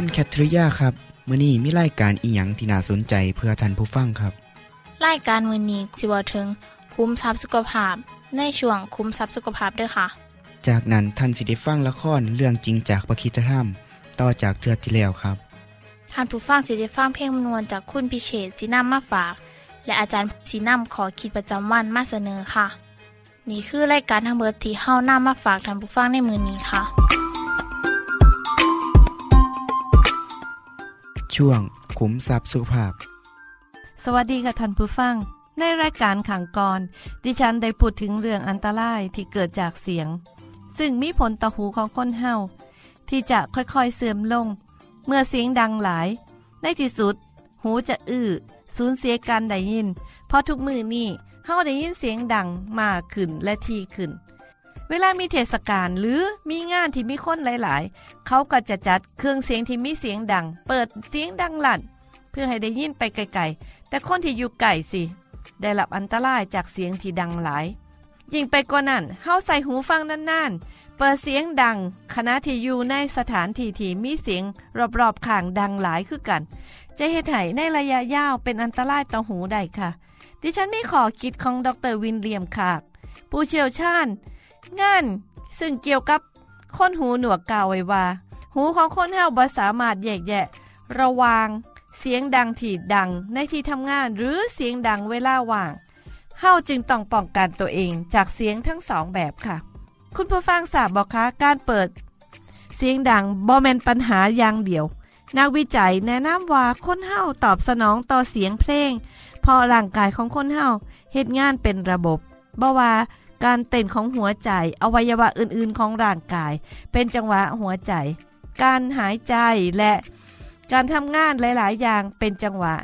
คุณแคทริยาครับมื้อนี้มีรายการอีหยังที่น่าสนใจเพื่อท่านผู้ฟังครับรายการมือนี้สิบวถึง คุ้มทรัพย์สุขภาพ ในช่วงคุ้มทรัพย์สุขภาพด้วยค่ะ จากนั้นท่านสิได้ฟังละครเรื่องจริงจากประคีตธรรม ต่อจากเทือกที่แล้วครับท่านผู้ฟังสิได้ฟังเพลงมนวนจากคุณพิเชษสีน้ำมาฝาก และอาจารย์สีน้ำขอขีดประจำวันมาเสนอค่ะ นี่คือรายการทางเบอร์ที่เฮ้าน้ามาฝากท่านผู้ฟังในมือนี้ค่ะ ช่วงขุมทรัพย์สุขภาพ สวัสดีค่ะท่านผู้ฟัง ในรายการขังกร ดิฉันได้พูดถึงเรื่องอันตรายที่เกิดจากเสียง ซึ่งมีผลต่อหูของคนเฮาที่จะค่อยๆเสื่อมลง เมื่อเสียงดังหลาย ในที่สุด หูจะอื้อสูญเสียการได้ยิน เพราะทุกมือนี่เฮาได้ยินเสียงดังมากขึ้นและทีขึ้น เวลามีเทศกาลหรือมีงานที่มีคนหลาย ๆ เขาก็จะจัดเครื่องเสียงที่มีเสียงดัง เปิดเสียงดังลั่น เพื่อให้ได้ยินไปไกลๆ แต่คนที่อยู่ไกลสิ ได้รับอันตรายจากเสียงที่ดังหลาย ยิ่งไปกว่านั้นเฮาใส่หูฟังนานๆ เปิดเสียงดังขณะที่อยู่ในสถานที่ที่มีเสียงรอบๆข้างดังหลายคือกัน จะเฮ็ดให้ในระยะยาวเป็นอันตรายต่อหูได้ค่ะ ดิฉันมีขอคิดของดรวินเลียมคากผู้เชี่ยวชาญ งาน ซึ่งเกี่ยวกับคนหูหนวกกล่าวไว้ว่า หูของคนเฮาบ่สามารถแยกแยะ ระวางเสียงดังที่ดังในที่ทำงานหรือเสียงดังเวลาว่างเฮาจึงต้องป้องกันตัวเองจากเสียงทั้งสองแบบค่ะ คุณผู้ฟังทราบบอกคะการเปิด เสียงดังบ่แมนปัญหาอย่างเดียว นักวิจัยแนะนำว่าคนเฮาตอบสนองต่อเสียงเพลงเพราะร่างกายของคนเฮาเฮ็ดงานเป็นระบบบ่ว่า การเต้นของหัวใจ อวัยวะอื่นๆของร่างกาย เป็นจังหวะหัวใจ การหายใจและการทำงานหลาย ๆ อย่างเป็นจังหวะ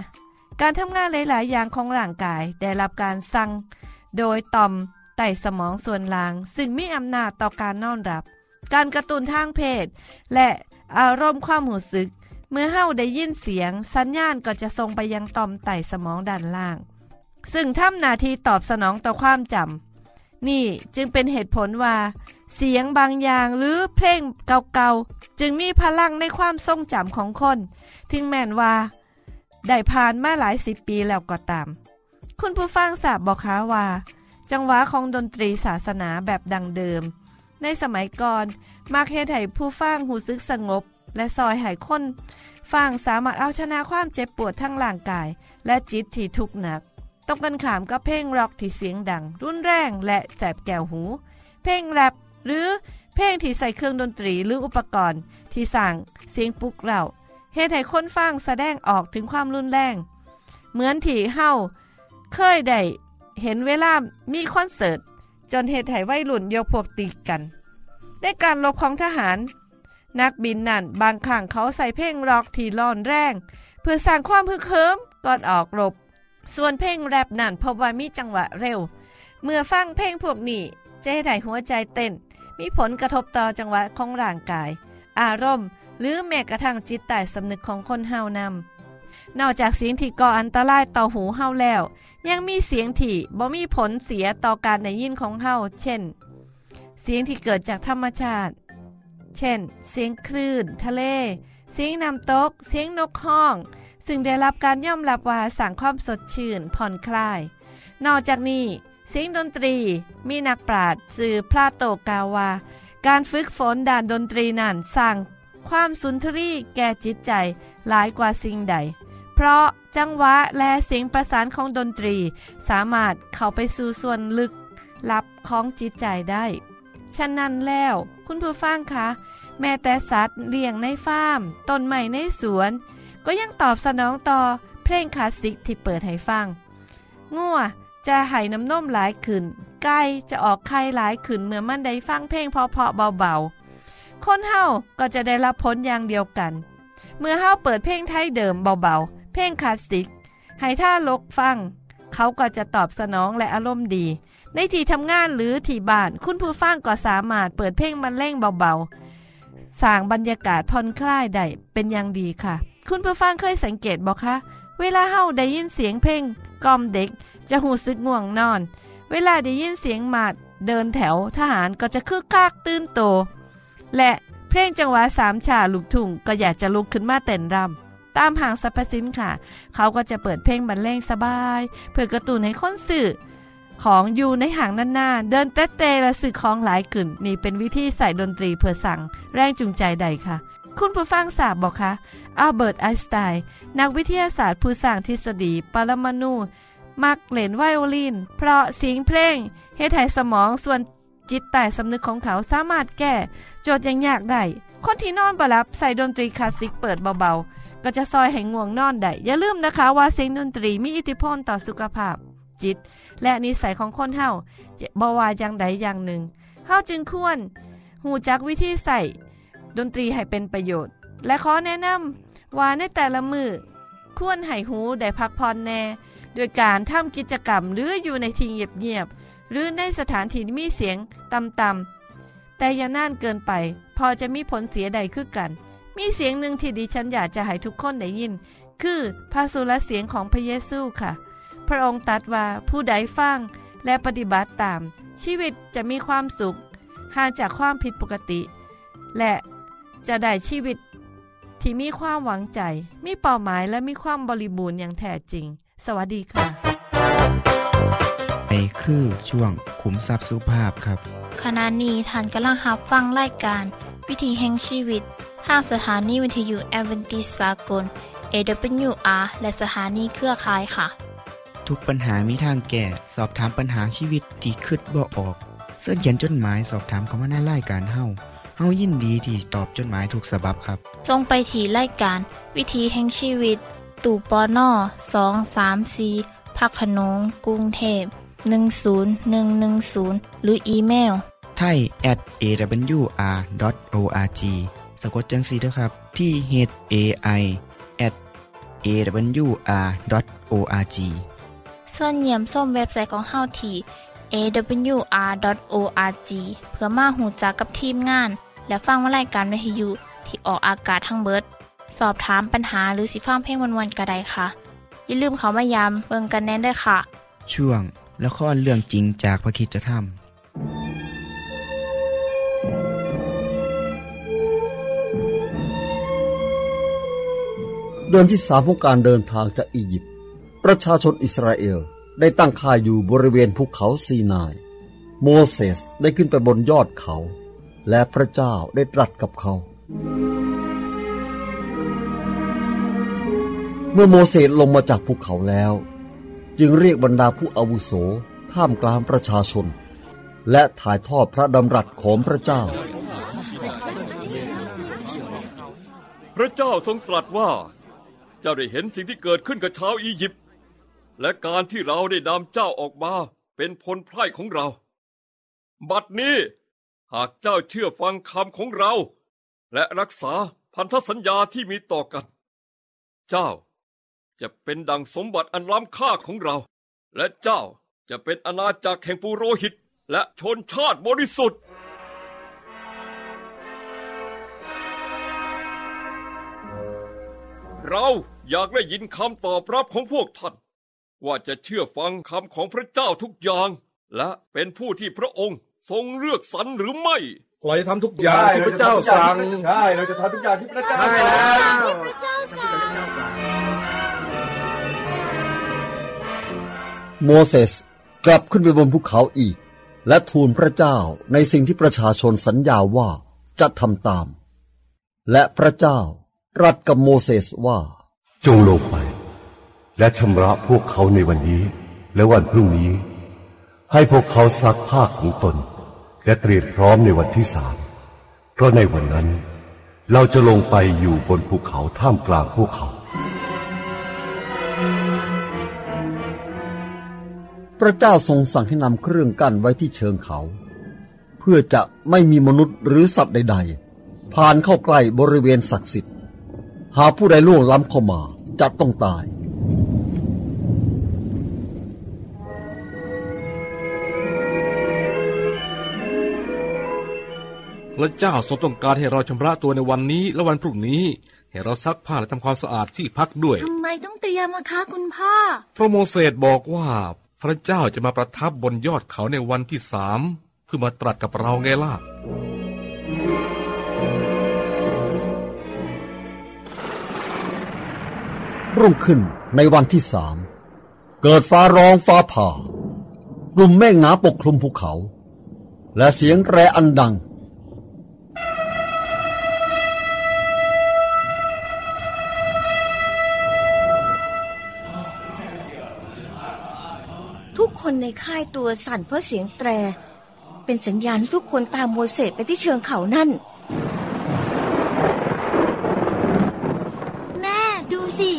การทำงานหลาย ๆ อย่างของร่างกาย ได้รับการสั่งโดยต่อมไตสมองส่วนล่าง ซึ่งมีอำนาจต่อการนอนหลับ การกระตุ้นทางเพศ และอารมณ์ความหูสึก เมื่อเฮาได้ยินเสียง สัญญาณก็จะส่งไปยังต่อมไตสมองด้านล่าง ซึ่งทำหน้าที่ตอบสนองต่อความจำ นี่จึงเป็นเหตุผลว่า เสียงบางอย่างหรือเพลงเก่าๆ จึงมีพลังในความทรงจำของคน ถึงแม้นว่า ได้ผ่านมาหลายสิบปีแล้วก็ตาม คุณผู้ฟังทราบบอกคะว่า จังหวะของดนตรีศาสนาแบบดังเดิม ในสมัยก่อนมักเฮ็ดให้ผู้ฟังหูซึกสงบ และซอยให้คนฟังสามารถเอาชนะความเจ็บปวดทั้งร่างกาย และจิตที่ทุกข์หนัก ต้องกันขามกับเพลงร็อกที่เสียงดัง รุนแรงและแสบแก้วหู เพลงแรปหรือเพลงที่ใส่เครื่องดนตรีหรืออุปกรณ์ ที่สร้างเสียงปุกเราเหตุให้คนฟังแสดงออกถึงความรุนแรง เหมือนที่เฮาเคยได้เห็นเวลามีคอนเสิร์ต จนเหตุให้วัยรุ่นยกพวกตีกันได้การลบของทหาร นักบินนั่นบางครั้งเขาใส่เพลงร็อกที่ร้อนแรง เพื่อสร้างความฮึกเหิมก่อนออกรบ ส่วนเพลงแรปนั่นพบว่ามีจังหวะเร็ว เมื่อฟังเพลงพวกนี้จะให้หัวใจเต้น มีผลกระทบต่อจังหวะของร่างกาย อารมณ์ หรือแม้กระทั่งจิตใต้สำนึกของคนเฮานำนอกจากเสียงที่ก่ออันตรายต่อหูเฮาแล้ว ยังมีเสียงที่บ่มีผลเสียต่อการได้ยินของเฮาเช่น เสียงที่เกิดจากธรรมชาติ เช่น เสียงคลื่น ทะเล เสียงน้ำตก เสียงนกห้อง ซึ่งได้รับการยอมรับว่าสั่งความสดชื่น ผ่อนคลาย นอกจากนี้ เสียงดนตรีมีนักปราชญ์สื่อพลาโตกาวา การฝึกฝนด้านดนตรีนั้นสร้างความสุนทรีแก่จิตใจหลายกว่าสิ่งใด เพราะจังหวะและเสียงประสานของดนตรี สามารถเข้าไปสู่ส่วนลึกลับของจิตใจได้ ฉะนั้นแล้ว คุณผู้ฟังคะ แม้แต่สัตว์เลี้ยงในฟาร์มต้นไม้ในสวน ก็ยังตอบสนองต่อเพลงคลาสสิกที่เปิดให้ฟัง งัวจะให้น้ำนมหลายขึ้น ไก่จะออกไข่หลายขึ้นเมื่อมันได้ฟังเพลงเพาะๆเบาๆ คนเฮาก็จะได้รับผลอย่างเดียวกัน เมื่อเฮาเปิดเพลงไทยเดิมเบาๆ เพลงคลาสสิก ให้ท่าลกฟัง เขาก็จะตอบสนองและอารมณ์ดี ในที่ทำงานหรือที่บ้านคุณผู้ฟังก็สามารถเปิดเพลงบรรเลงเบาๆ สร้างบรรยากาศผ่อนคลายได้เป็นอย่างดีค่ะ คุณผู้ฟังเคยสังเกตบอกคะ เวลาเฮาได้ยินเสียงเพลงกล่อมเด็ก จะหูซึกง่วงนอน เวลาได้ยินเสียงหมาดเดินแถวทหารก็จะคึกคักตื่นโต และเพลงจังหวะสามชาลูกทุ่งก็อยากจะลุกขึ้นมาเต้นรำตามห้างสรรพสินค่ะ เขาก็จะเปิดเพลงบรรเลงสบาย เพื่อกระตุ้นให้คนสื่อ ของอยู่ในห่างนานๆเดินเตะเตและสื่อของหลายกึ่นนี่เป็นวิธีใส่ดนตรีเพื่อสั่งแรงจูงใจใดค่ะคุณผู้ฟังทราบบอกคะอัลเบิร์ตไอน์สไตน์นักวิทยาศาสตร์ผู้สร้างทฤษฎีปรมาณูมักเล่นไวโอลิน เพราะเสียงเพลงเฮ็ดให้สมองส่วนจิตใต้สำนึกของเขาสามารถแก้ โจทย์ยังยากได้ คนที่นอนบ่หลับใส่ดนตรีคลาสสิกเปิดเบาๆ ก็จะซอยให้ง่วงนอนได้ อย่าลืมนะคะว่าเสียงดนตรีมีอิทธิพลต่อสุขภาพ จิต และนิสัยของคนเฮาบ่ว่าอย่างใดอย่างหนึ่งเฮาจึงควรหูจักวิธีใส่ดนตรีให้เป็นประโยชน์ และขอแนะนำว่าในแต่ละมือควรให้หูได้พักผ่อนแน่โดยการทำกิจกรรมหรืออยู่ในที่เงียบๆหรือในสถานที่มีเสียงต่ำๆแต่อย่านานเกินไป พอจะมีผลเสียใดคือกัน มีเสียงหนึ่งที่ดิฉันอยากจะให้ทุกคนได้ยิน คือพระสุรเสียงของพระเยซูค่ะ พระองค์ตรัสว่าผู้ใดฟังและปฏิบัติตาม ชีวิตจะมีความสุขห่างจากความผิดปกติ และจะได้ชีวิตที่มีความหวังใจ มีเป้าหมายและมีความบริบูรณ์อย่างแท้จริง สวัสดีค่ะไปคือช่วงขุมทรัพย์สุภาพครับ ขณะนี้ท่านกำลังรับฟังรายการ วิธีแห่งชีวิตทางสถานีวิทยุแอเวนติสากล AWR และสถานีเครือข่ายค่ะ ทุกปัญหามีทางแก้ สอบถามปัญหาชีวิตที่คิดบ่ออก เสื้อเขียนจดหมายสอบถามเขามาในรายการเฮาเฮายินดีที่ตอบจดหมายถูกสาบบครับ ทรงไปถีรายการ วิธีแห่งชีวิต ตู่ปอน่อสองสามสีพักขนงกรุงเทพ10110 หรืออีเมลไทย at awr.org สะกดจังสีนะครับ ที่ h a i at awr.org ส่วนเยี่ยมส้มเว็บไซต์ของเฮาที่ awr.org เพื่อมาหูจักกับทีมงาน และฟังวารายการวิทยุที่ออกอากาศทั้งเบิด สอบถามปัญหาหรือสิฟังเพลงวันๆกระไดค่ะ อย่าลืมเขามายามเบิงกันแน่นด้วยค่ะ ช่วงละครเรื่องจริงจากพระคริสตธรรมเดือนที่สามของการเดินทางจากอียิปต์ ประชาชนอิสราเอลได้ตั้งค่ายอยู่บริเวณภูเขาซีนาย โมเสสได้ขึ้นไปบนยอดเขา และพระเจ้าได้ตรัสกับเขา เมื่อโมเสสลงมาจากภูเขาแล้ว จึงเรียกบรรดาผู้อาวุโสท่ามกลางประชาชน และถ่ายทอดพระดำรัสของพระเจ้า พระเจ้าทรงตรัสว่าเจ้าได้เห็นสิ่งที่เกิดขึ้นกับชาวอียิปต์ และการที่เราได้นำเจ้าออกมา เป็นพลไพร่ของเรา บัดนี้ หากเจ้าเชื่อฟังคำของเรา และรักษาพันธสัญญาที่มีต่อกัน เจ้าจะเป็นดังสมบัติอันล้ำค่าของเรา และเจ้าจะเป็นอาณาจักรแห่งปุโรหิต และชนชาติบริสุทธิ์เราอยากได้ยินคำตอบรับของพวกท่าน ว่าจะเชื่อฟังคำของพระเจ้าทุกอย่าง และเป็นผู้ที่พระองค์ทรงเลือกสรรหรือไม่เราจะทำทุกอย่างที่พระเจ้าสั่งใช่เราจะทำทุกอย่างที่พระเจ้าใช่สั่งแล้วโมเสสกลับขึ้นไปบนภูเขาอีก และทูลพระเจ้าในสิ่งที่ประชาชนสัญญาว่าจะทำตาม และพระเจ้าตรัสกับโมเสสว่า จงลงไป และชำระพวกเขาในวันนี้ และวันพรุ่งนี้ ให้พวกเขาซักผ้าของตน และเตรียมพร้อมในวันที่สามเพราะในวันนั้น เราจะลงไปอยู่บนภูเขาท่ามกลางพวกเขา พระเจ้าทรงสั่งให้นำเครื่องกั้นไว้ที่เชิงเขา เพื่อจะไม่มีมนุษย์หรือสัตว์ใด ๆ ผ่านเข้าใกล้บริเวณศักดิ์สิทธิ์ หากผู้ใดล่วงล้ำเข้ามาจะต้องตาย พระเจ้าทรงต้องการให้เราชำระตัวในวันนี้และวันพรุ่งนี้ ให้เราซักผ้าและทำความสะอาดที่พักด้วย ทำไมต้องเตรียมอะคะคุณพ่อ พระโมเสสบอกว่า พระเจ้าจะมาประทับบนยอดเขาในวันที่สามเพื่อมาตรัสกับเราไงล่ะ รุ่งขึ้นในวันที่สามเกิดฟ้าร้องฟ้าผ่ากลุ่มเมฆหนาปกคลุมภูเขา และเสียงแรอันดัง ทุกคนในค่ายตัวสั่นเพราะเสียงแตร เป็นสัญญาณให้ทุกคนตามโมเสสไปที่เชิงเขานั่น แม่ดูสิ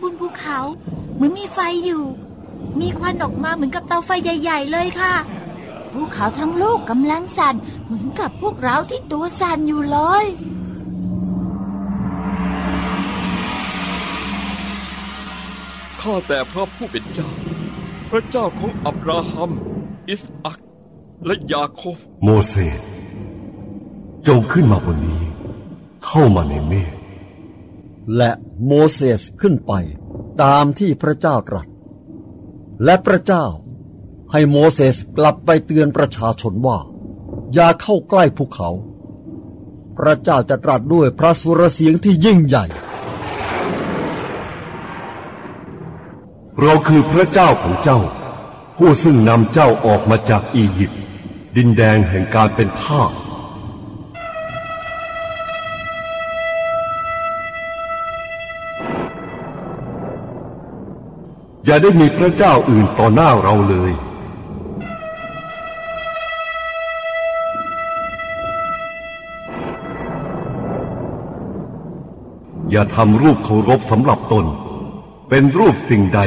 ที่ในเมฆบุญภูเขา เหมือนมีไฟอยู่ มีควันออกมาเหมือนกับเตาไฟใหญ่ ๆ เลยค่ะ ภูเขาทั้งลูกกำลังสั่น เหมือนกับพวกเราที่ตัวสั่นอยู่เลยข้าแต่พระผู้เป็นเจ้า พระเจ้าของอับราฮัม อิสอักและยาโคบ โมเสสจงขึ้นมาบนนี้ เข้ามาในเมฆ และโมเสสขึ้นไปตามที่พระเจ้าตรัส และพระเจ้าให้โมเสสกลับไปเตือนประชาชนว่า อย่าเข้าใกล้ภูเขา พระเจ้าจะตรัสด้วยพระสุรเสียงที่ยิ่งใหญ่ เราคือพระเจ้าของเจ้า ผู้ซึ่งนำเจ้าออกมาจากอียิปต์ดินแดนแห่งการเป็นทาส อย่าได้มีพระเจ้าอื่นต่อหน้าเราเลย อย่าทำรูปเคารพสำหรับตน เป็นรูปสิ่งใด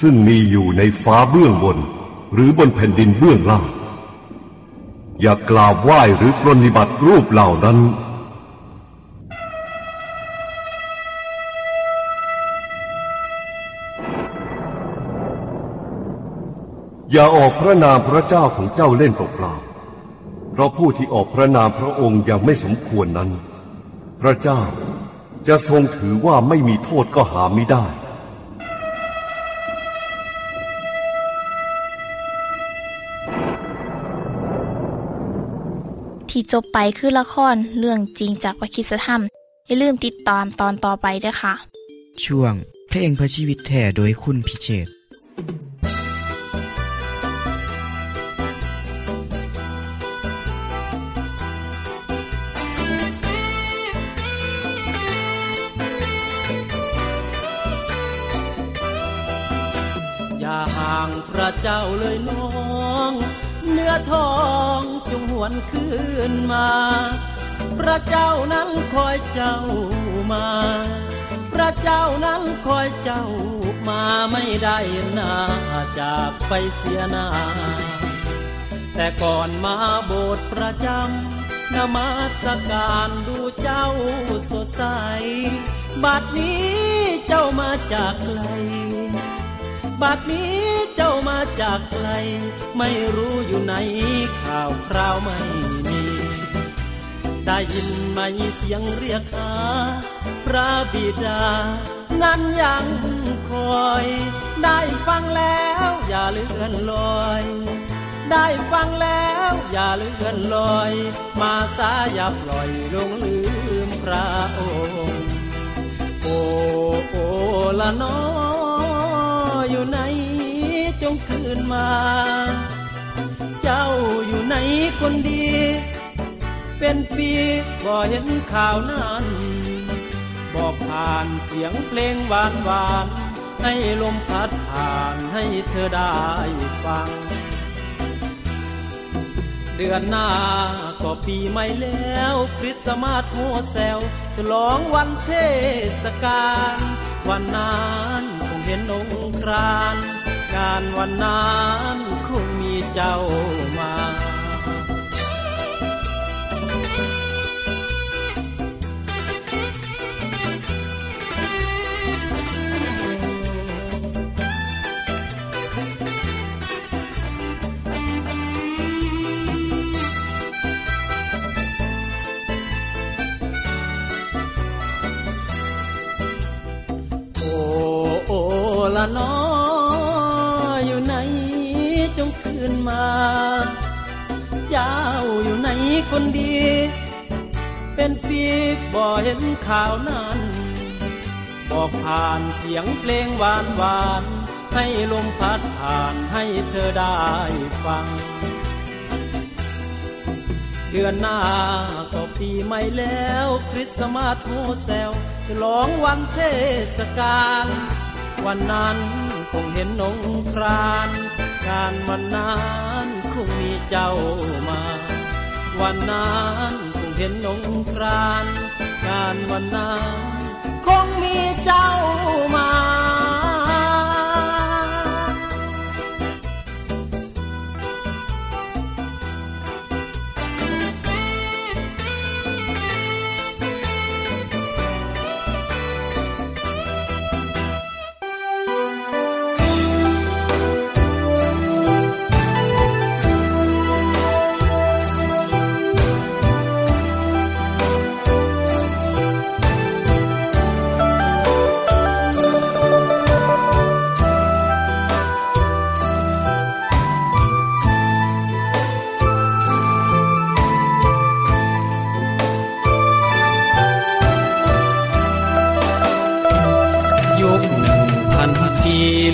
ซึ่งมีอยู่ในฟ้าเบื้องบน หรือบนแผ่นดินเบื้องล่าง อย่ากราบไหว้หรือปรนิบัติรูปเหล่านั้น อย่าออกพระนามพระเจ้าของเจ้าเล่นเปล่าๆเพราะผู้ที่ออกพระนามพระองค์อย่างไม่สมควรนั้น พระเจ้าจะทรงถือว่าไม่มีโทษก็หาไม่ได้ที่จบไปคือละครเรื่องจริงจากวิคิสธรรม อย่าลืมติดตามตอนต่อไปด้วยค่ะ ช่วงเพลงพระชีวิตแท่โดยคุณพิเชษางพระเจ้าเลยน้อง เนื้อทองจงหวนคืนมา พระเจ้านั้นคอยเจ้ามา พระเจ้านั้นคอยเจ้ามาไม่ได้นาจากไปเสียนาแต่ก่อนมาโบสถ์ประจำนมัสการดูเจ้าสดใส บัดนี้เจ้ามาจากไกล บัดนี้เจ้ามาจากไกล ไม่รู้อยู่ไหนข่าวคราวไม่มี ได้ยินไหมเสียงเรียกหาพระบิดา นั้นยังคอย ได้ฟังแล้วอย่าเลื่อนลอย ได้ฟังแล้วอย่าเลื่อนลอย มาสาอย่าปล่อยลงลืมพระองค์ โอโอละน้อง อยู่ไหนจงคืนมา เจ้าอยู่ไหนคนดี เป็นปีบ่เห็นข่าวนั้นบอกผ่านเสียงเพลงหวานหวานให้ลมพัดผ่านให้เธอได้ฟัง เดือนหน้าก็ปีใหม่แล้วคริสต์มาสโฮแซวฉลองวันเทศกาลวันนั้น เห็นองค์คราน งานวันนั้นคงมีเจ้ามา คนดี เป็นปีบ่เห็นข่าวนั้นบอกผ่านเสียงเพลงหวานหวานให้ลมพัดผ่านให้เธอได้ฟัง เดือนหน้าก็ปีใหม่แล้วคริสต์มาสโฮแซวฉลองวันเทศกาลวันนั้นคงเห็นนงครานงานวันนั้นคงมีเจ้ามา วันนั้นคงเห็นนงครานงานวันนั้นคงมีเจ้ามา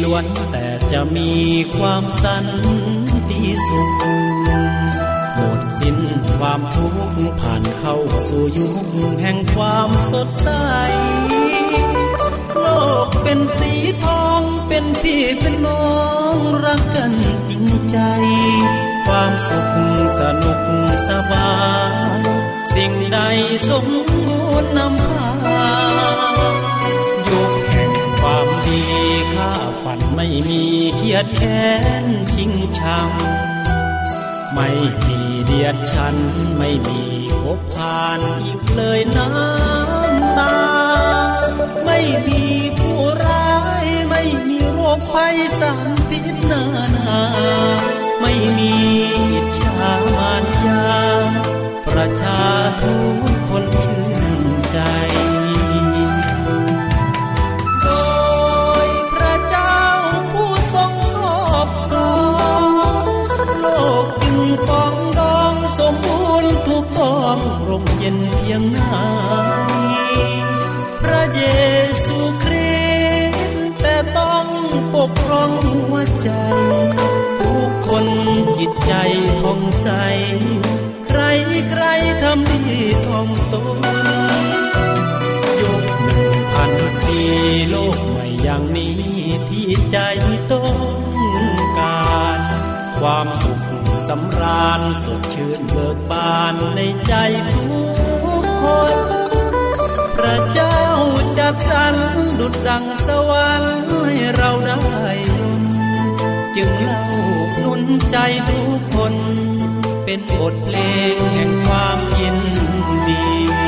ล้วนแต่จะมีความสันติสุขหมดสิ้นความทุกข์ผ่านเข้าสู่ยุคแห่งความสดใส โลกเป็นสีทองเป็นพี่เป็นน้องรักกันจริงใจ ความสุขสนุกสบาย สิ่งใดสมบูรณ์นำพา ดีข้าฝันไม่มีเครียดแค้นชิงชัง ไม่มีเดียดฉันไม่มีพบผ่านอีกเลยน้ำตา ไม่มีผู้ร้ายไม่มีโรคภัยสารพิษนานา ไม่มี จึงเล่าหนุนใจทุกคน เป็นบทเพลงแห่งความยินดี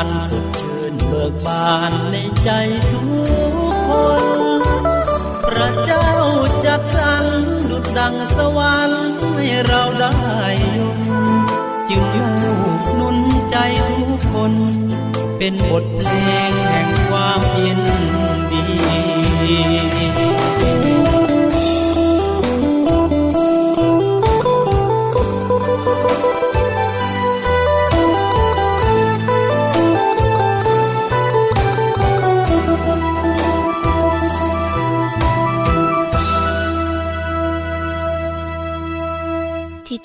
าญสดชื่นเบิกบานในใจทุกคน พระเจ้าจัดสรรดุจดังสวรรค์ให้เราได้ยนจึงลูกนุนใจทุกคน เป็นบทเพลงแห่งความยินดี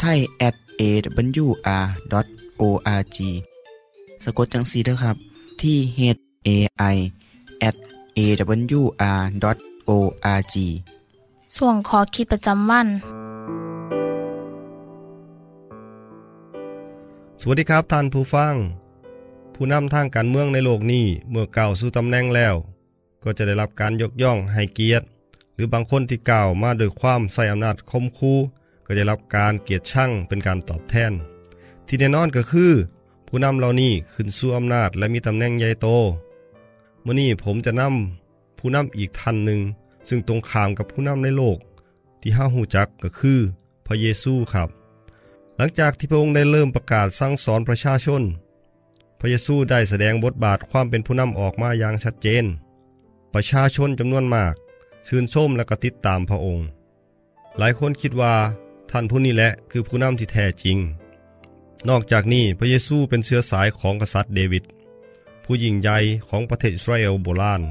ไทย at awr.org สะกดจังสีนะครับ ที่ h a i at awr.org ส่วนขอคิดประจำวัน สวัสดีครับท่านผู้ฟัง ผู้นำทางการเมืองในโลกนี้ เมื่อก่าวสู่ตำแหน่งแล้ว ก็จะได้รับการยกย่องให้เกียรติ หรือบางคนที่กล่าวมาโดยความใส่อำนาจคมคู ก็จะรับการเกียรติชั่งเป็นการตอบแทน ที่แน่นอนก็คือ ผู้นำเหล่านี้ขึ้นสู่อำนาจและมีตำแหน่งใหญ่โตเมื่อนี้ผมจะนำผู้นำอีกท่านหนึ่ง ซึ่งตรงข้ามกับผู้นำในโลก ที่ห้าหูจักก็คือ พระเยซูครับ หลังจากที่พระองค์ได้เริ่มประกาศสั่งสอนประชาชน พระเยซูได้แสดงบทบาทความเป็นผู้นำออกมาอย่างชัดเจน ประชาชนจำนวนมาก ชื่นชมและก็ติดตามพระองค์ หลายคนคิดว่า ท่านผู้นี้แหละคือผู้นำที่แท้จริง นอกจากนี้พระเยซูเป็นเชื้อสายของกษัตริย์เดวิดผู้ยิ่งใหญ่ของประเทศอิสราเอลโบราณ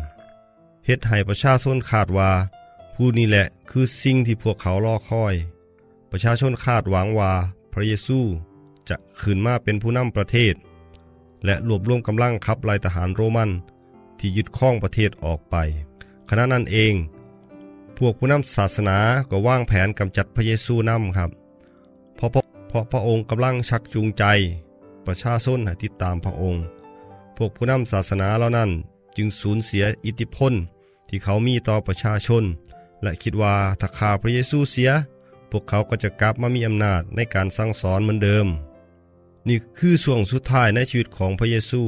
เฮ็ดให้ประชาชนคาดว่า ผู้นี้แหละคือสิ่งที่พวกเขารอคอย ประชาชนคาดหวังว่าพระเยซูจะขึ้นมาเป็นผู้นำประเทศ และรวบรวมกำลังขับไล่ทหารโรมันที่ยึดครองประเทศออกไปขณะนั้นเอง พวกผู้นำศาสนาก็วางแผนกำจัดพระเยซูนำครับ เพราะเพราะพระองค์กำลังชักจูงใจ ประชาชนให้ติดตามพระองค์ พวกผู้นำศาสนาเหล่านั้นจึงสูญเสียอิทธิพลที่เขามีต่อประชาชน และคิดว่าถ้าข่าพระเยซูเสีย พวกเขาก็จะกลับมามีอำนาจในการสั่งสอนเหมือนเดิม นี่คือช่วงสุดท้ายในชีวิตของพระเยซู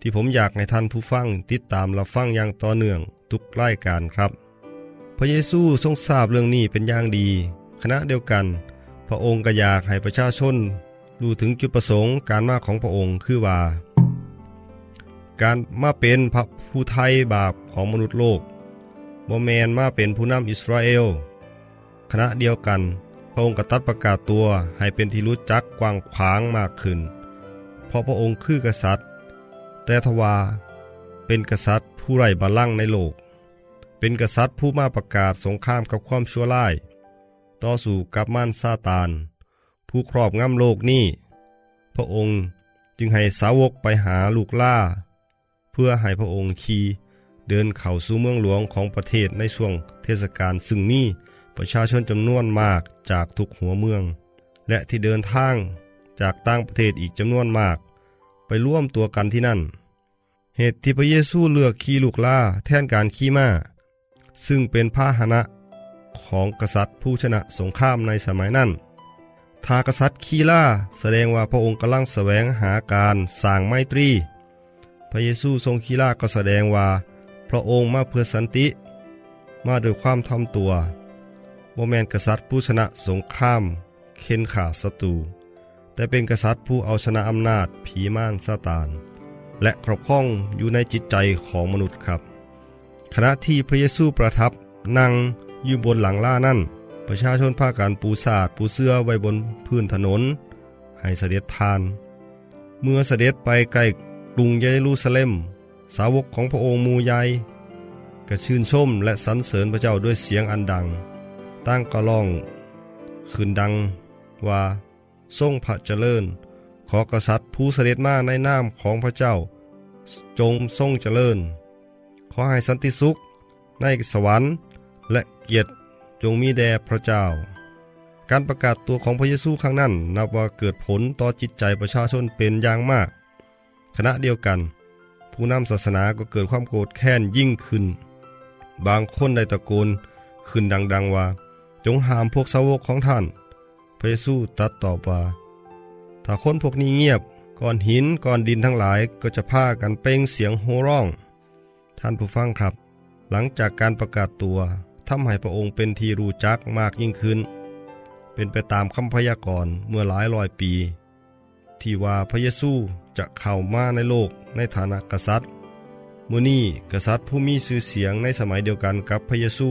ที่ผมอยากให้ท่านผู้ฟังติดตามรับฟังอย่างต่อเนื่องทุกรายการครับ พระเยซูทรงทราบเรื่องนี้เป็นอย่างดีขณะเดียวกัน พระองค์ก็อยากให้ประชาชนรู้ถึงจุดประสงค์การมาของพระองค์คือว่า การมาเป็นพระผู้ไทยบาปของมนุษย์โลกบ่แมนมาเป็นผู้นำอิสราเอลขณะเดียวกัน พระองค์ก็ตัดประกาศตัวให้เป็นที่รู้จักกว้างขวางมากขึ้น เพราะพระองค์คือกษัตริย์ แต่ทว่าเป็นกษัตริย์ผู้ไร้บัลลังในโลก เป็นกษัตริย์ผู้มาประกาศสงครามกับความชั่วร้าย ต่อสู้กับมารซาตาน ผู้ครอบงำโลกนี้ พระองค์จึงให้สาวกไปหาลูกล่า เพื่อให้พระองค์ขี่เดินเข้าสู่เมืองหลวงของประเทศในช่วงเทศกาลซึ่งมีประชาชนจำนวนมากจากทุกหัวเมือง และที่เดินทางจากต่างประเทศอีกจำนวนมาก ไปร่วมตัวกันที่นั่น เหตุที่พระเยซูเลือกขี่ลูกล่าแทนการขี่ม้า ซึ่งเป็นพาหนะของกษัตริย์ผู้ชนะสงครามในสมัยนั้นถ้ากษัตริย์ขี่ล่าแสดงว่าพระองค์กำลังแสวงหาการสร้างไมตรี พระเยซูทรงขี่ล่าก็แสดงว่า พระองค์มาเพื่อสันติ มาโดยความทำตัวโมแมนกษัตริย์ผู้ชนะสงครามเค้นขาศัตรู แต่เป็นกษัตริย์ผู้เอาชนะอำนาจผีม่านซาตาน และครอบครองอยู่ในจิตใจของมนุษย์ครับ ขณะที่พระเยซูประทับนั่งอยู่บนหลังล่านั่น ประชาชนพากันปูสาดปูเสื้อไว้บนพื้นถนน ให้เสด็จผ่าน เมื่อเสด็จไปใกล้กรุงเยรูซาเล็ม สาวกของพระองค์มูใหญ่ก็ชื่นชมและสรรเสริญพระเจ้าด้วยเสียงอันดัง ตั้งก็ร้องขึ้นดังว่าทรงพระเจริญ ขอกษัตริย์ผู้เสด็จมาในนามของพระเจ้า จงทรงเจริญ ขอให้สันติสุข ในสวรรค์ และเกียรติจงมีแด่พระเจ้า การประกาศตัวของพระเยซูครั้งนั้น นับว่าเกิดผลต่อจิตใจประชาชนเป็นอย่างมาก ขณะเดียวกัน ผู้นำศาสนาก็เกิดความโกรธแค้นยิ่งขึ้น บางคนได้ตะโกนขึ้นดังๆว่า จงหามพวกสาวกของท่าน พระเยซูตรัสตอบว่า ถ้าคนพวกนี้เงียบก้อนหินก้อนดินทั้งหลายก็จะพากันเป่งเสียงโห่ร้อง ท่านผู้ฟังครับ หลังจากการประกาศตัวทำให้พระองค์เป็นที่รู้จักมากยิ่งขึ้น เป็นไปตามคำพยากรณ์เมื่อหลายร้อยปี ที่ว่าพระเยซูจะเข้ามาในโลกในฐานะกษัตริย์มื่อนี้กษัตริย์ผู้มีชื่อเสียงในสมัยเดียวกันกับพระเยซู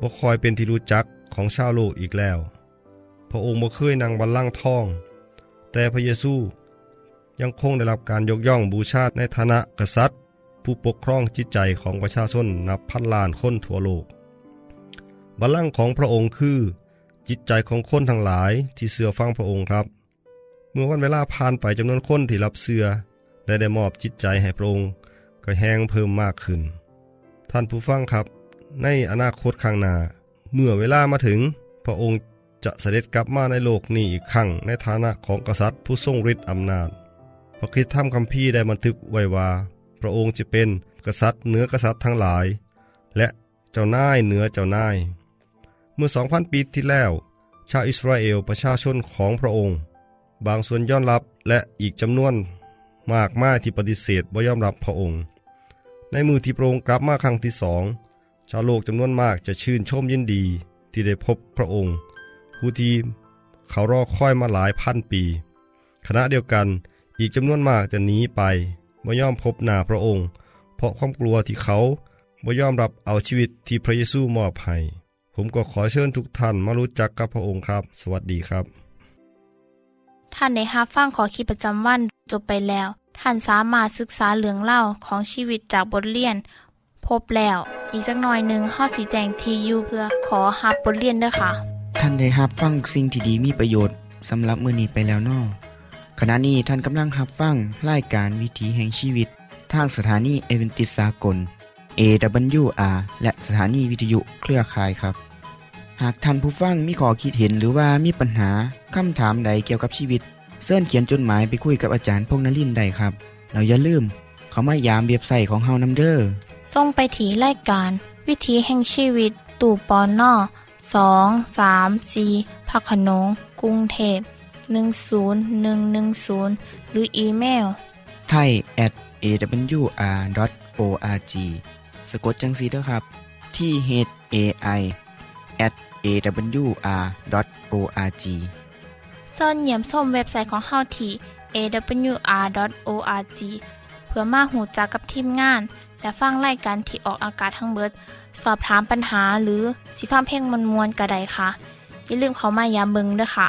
บ่คอยเป็นที่รู้จักของชาวโลกอีกแล้ว พระองค์บ่เคยนั่งบัลลังก์ทอง แต่พระเยซูยังคงได้รับการยกย่องบูชาในฐานะกษัตริย์ ผู้ปกครองจิตใจของประชาชนนับพันล้านคนทั่วโลก บัลลังก์ของพระองค์คือ จิตใจของคนทั้งหลายที่เสือฟังพระองค์ครับ เมื่อวันเวลาผ่านไปจำนวนคนที่รับเสือและได้มอบจิตใจให้พระองค์ก็แห้งเพิ่มมากขึ้น ท่านผู้ฟังครับ ในอนาคตข้างหน้าเมื่อเวลามาถึงพระองค์จะเสด็จกลับมาในโลกนี้อีกครั้งในฐานะของกษัตริย์ผู้ทรงฤทธิ์อำนาจ พระคริสต์ธรรมคัมภีร์ได้บันทึกไว้ว่า ระองค์จะเป็นกษัตริย์เหนือกษัตริย์ทั้งหลาย และเจ้านายเหนือเจ้านาย เมื่อสองพันปีที่แล้ว ชาวอิสราเอลประชาชนของพระองค์ บางส่วนย้อนรับและอีกจำนวนมากมายที่ปฏิเสธบ่ยอมรับพระองค์ ในมือที่พระองค์กลับมาครั้งที่สองชาวโลกจำนวนมากจะชื่นชมยินดีที่ได้พบพระองค์ ผู้ที่เขารอคอยมาหลายพันปีขณะเดียวกันอีกจำนวนมากจะหนีไป บ่ยอมพบหน้าพระองค์ เพราะความกลัวที่เขาบ่ยอมรับเอาชีวิตที่พระเยซูมอบให้ ผมก็ขอเชิญทุกท่านมารู้จักกับพระองค์ครับ สวัสดีครับ ท่านในฮับฟั่งขอคิดประจำวันจบไปแล้ว ท่านสามารถศึกษาเหลืองเล่าของชีวิตจากบทเรียน พบแล้ว อีกสักหน่อยหนึ่งข้อสีแจงทียูเพื่อขอฮับบทเรียนด้วยค่ะ ท่านได้รับฟังสิ่งที่ดีมีประโยชน์สำหรับมือนี้ไปแล้วนอ ขณะนี้ท่านกำลังรับฟังรายการวิถีแห่งชีวิต ทางสถานีเอเวนติสากล AWR และสถานีวิทยุเครือข่ายครับ หากท่านผู้ฟังมีข้อคิดเห็นหรือว่ามีปัญหาคำถามใดเกี่ยวกับชีวิตเสินเขียนจดหมายไปคุยกับอาจารย์พงนลินได้ครับ เราอย่าลืม เขามายามเบียบใส่ของเฮานัมเดอร์จงไปถีรายการ วิถีแห่งชีวิต ตู่ปอนนอสองสามสีพักขนงกรุงเทพ 10110 หรืออีเมลไทย at awr.org สะกดจังสีด้วยครับ ที่ h a i at awr.org ส่วนเหยี่ยมส้มเว็บไซต์ของเฮาที่ awr.org เพื่อมาหูจักกับทีมงาน และฟังไล่กันที่ออกอากาศทั้งเบิด สอบถามปัญหาหรือสิฟ้าเพลงมวลมวลกระไดค่ะ อย่าลืมเขามายามเบิงด้วยค่ะ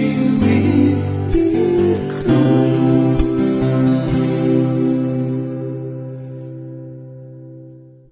you.